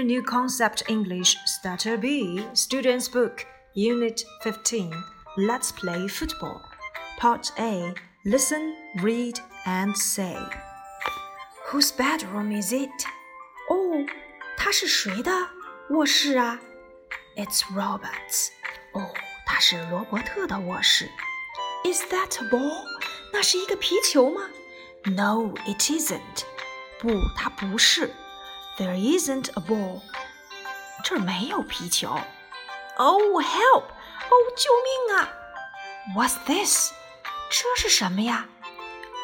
to New Concept English Starter B, Students Book, Unit 15. Let's play football. Part A. Listen, read, and say. Whose bedroom is it? 哦，它是谁的卧室啊？It's Robert's. 哦，它是罗伯特的卧室。Is that a ball? 那是一个皮球吗？No, it isn't. 不，它不是。 There isn't a ball. 这儿没有皮球。Oh, help! 哦，救命啊！What's this? 这是什么呀？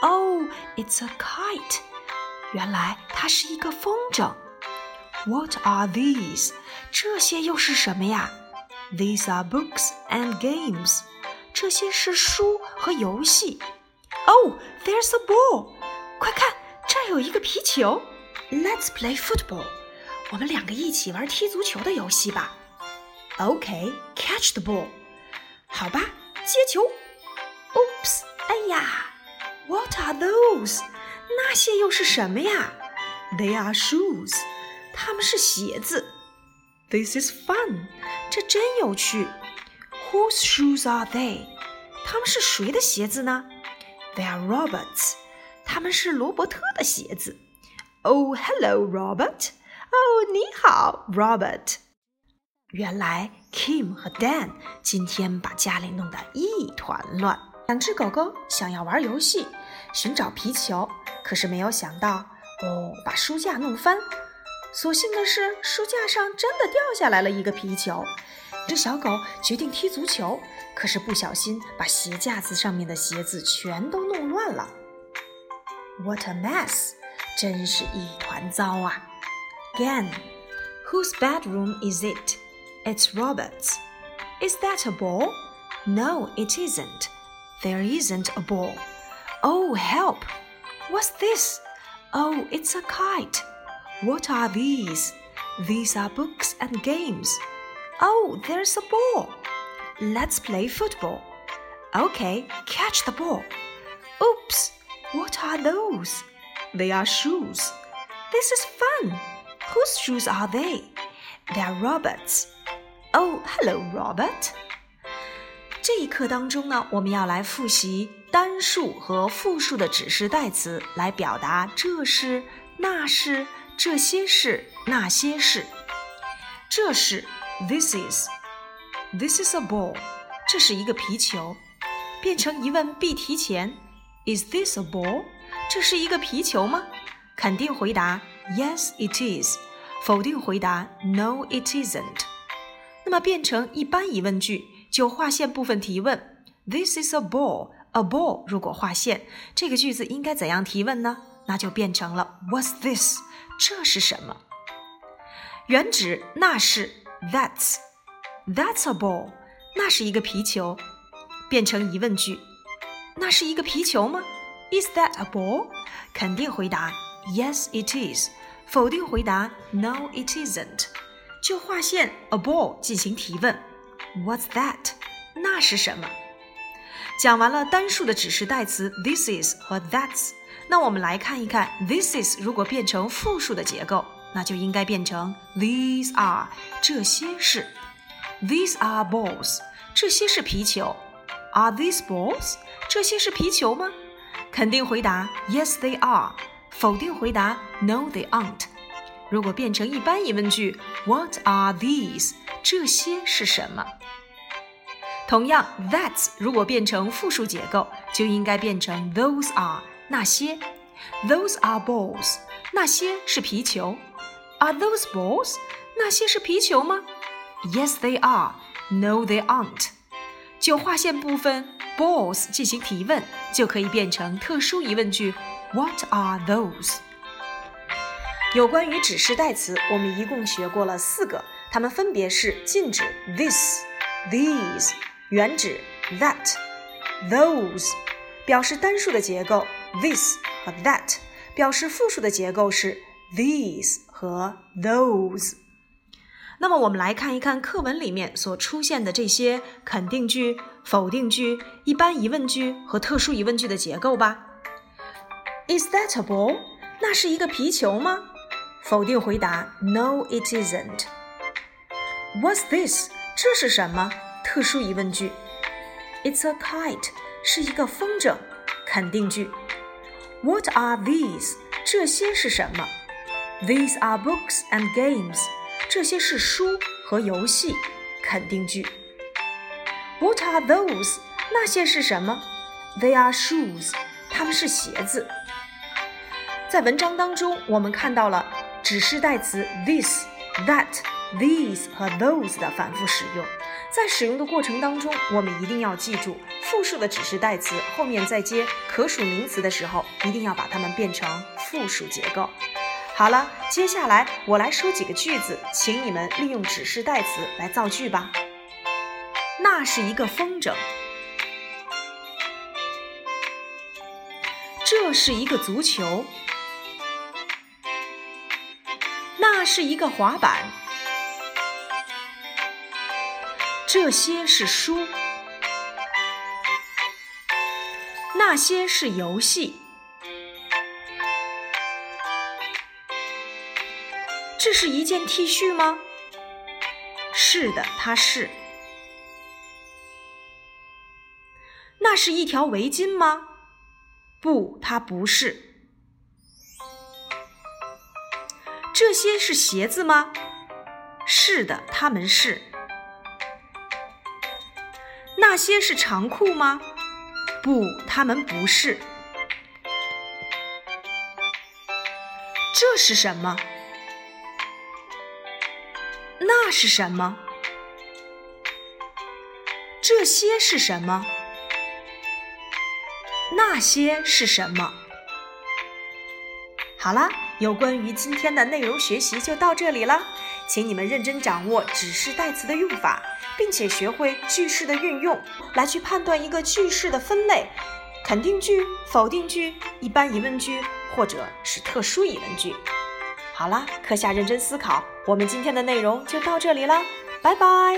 Oh, it's a kite. 原来它是一个风筝。What are these? 这些又是什么呀？These are books and games. 这些是书和游戏。Oh, there's a ball. 快看，这儿有一个皮球。 Let's play football. 我们两个一起玩踢足球的游戏吧。Okay, catch the ball. 好吧，接球。Oops，哎呀，What are those？那些又是什么呀？They are shoes，它们是鞋子。This is fun，这真有趣。Whose shoes are they？他们是谁的鞋子呢？They are Roberts，他们是罗伯特的鞋子。 Oh, hello, Robert. 哦，你好，Robert。原来 Kim 和 Dan 今天把家里弄得一团乱。两只狗狗想要玩游戏，寻找皮球，可是没有想到，哦，把书架弄翻。所幸的是，书架上真的掉下来了一个皮球。这小狗决定踢足球，可是不小心把鞋架子上面的鞋子全都弄乱了。What a mess！真是一团糟啊！Again, whose bedroom is it? It's Robert's. Is that a ball? No, it isn't. There isn't a ball. Oh, help! What's this? Oh, it's a kite. What are these? These are books and games. Oh, there's a ball. Let's play football. Okay, catch the ball. Oops, what are those? They are shoes. This is fun. Whose shoes are they? They are Robert's. Oh, hello, Robert. 这一课当中呢，我们要来复习单数和复数的指示代词，来表达这是、那是、这些是、那些是。这是 this is，this is a ball，这是一个皮球。变成疑问必提前，is this a ball？ 这是一个皮球吗？肯定回答 Yes, it is。否定回答 No, it isn't。那么变成一般疑问句，就划线部分提问。This is a ball. A ball 如果划线，这个句子应该怎样提问呢？那就变成了 What's this？这是什么？原指那是 That's That's a ball。那是一个皮球。变成疑问句，那是一个皮球吗 ？Is that a ball？肯定回答 Yes, it is。否定回答 No, it isn't。就划线 a ball 进行提问 What's that？那是什么？讲完了单数的指示代词 this is 和 that's，那我们来看一看 this is 如果变成复数的结构，那就应该变成 these are 这些是 these are balls 这些是皮球 are these balls 这些是皮球吗？ 肯定回答 Yes, they are。否定回答 No, they aren't。如果变成一般疑问句，What are these？这些是什么？同样，That's 如果变成复数结构，就应该变成 Those are 那些。Those are balls。那些是皮球。Are those balls？那些是皮球吗？Yes, they are。No, they aren't。就划线部分。balls 进行提问， 就可以变成特殊疑问句 What are those？有关于指示代词，我们一共学过了四个，它们分别是近指 this、these，原指 that、those。表示单数的结构 this 和 that，表示复数的结构是 these 和 those。那么我们来看一看课文里面所出现的这些肯定句、否定句、一般疑问句和特殊疑问句的结构吧。Is that a ball？那是一个皮球吗 否定回答：No, it isn't. What's this? 这是什么？特殊疑问句。It's a kite. 是一个风筝。肯定句。What are these? 这些是什么？These are books and games. 这些是书和游戏。肯定句。What are those? 那些是什么？They are shoes. 它们是鞋子。在文章当中，我们看到了指示代词 this、that、these 和 those 的反复使用。在使用的过程当中，我们一定要记住，复数的指示代词后面再接可数名词的时候，一定要把它们变成复数结构。好了，接下来我来说几个句子，请你们利用指示代词来造句吧。那是一个风筝。这是一个足球。那是一个滑板。这些是书。那些是游戏。这是一件 T 恤吗？是的，它是。那是一条围巾吗？不，它不是。这些是鞋子吗？是的，它们是。那些是长裤吗？不，它们不是。这是什么？那是什么？这些是什么？那些是什么？好啦，有关于今天的内容学习就到这里了，请你们认真掌握指示代词的用法，并且学会句式的运用，来去判断一个句式的分类：肯定句、否定句、一般疑问句，或者是特殊疑问句。好啦，课下认真思考，我们今天的内容就到这里了，拜拜。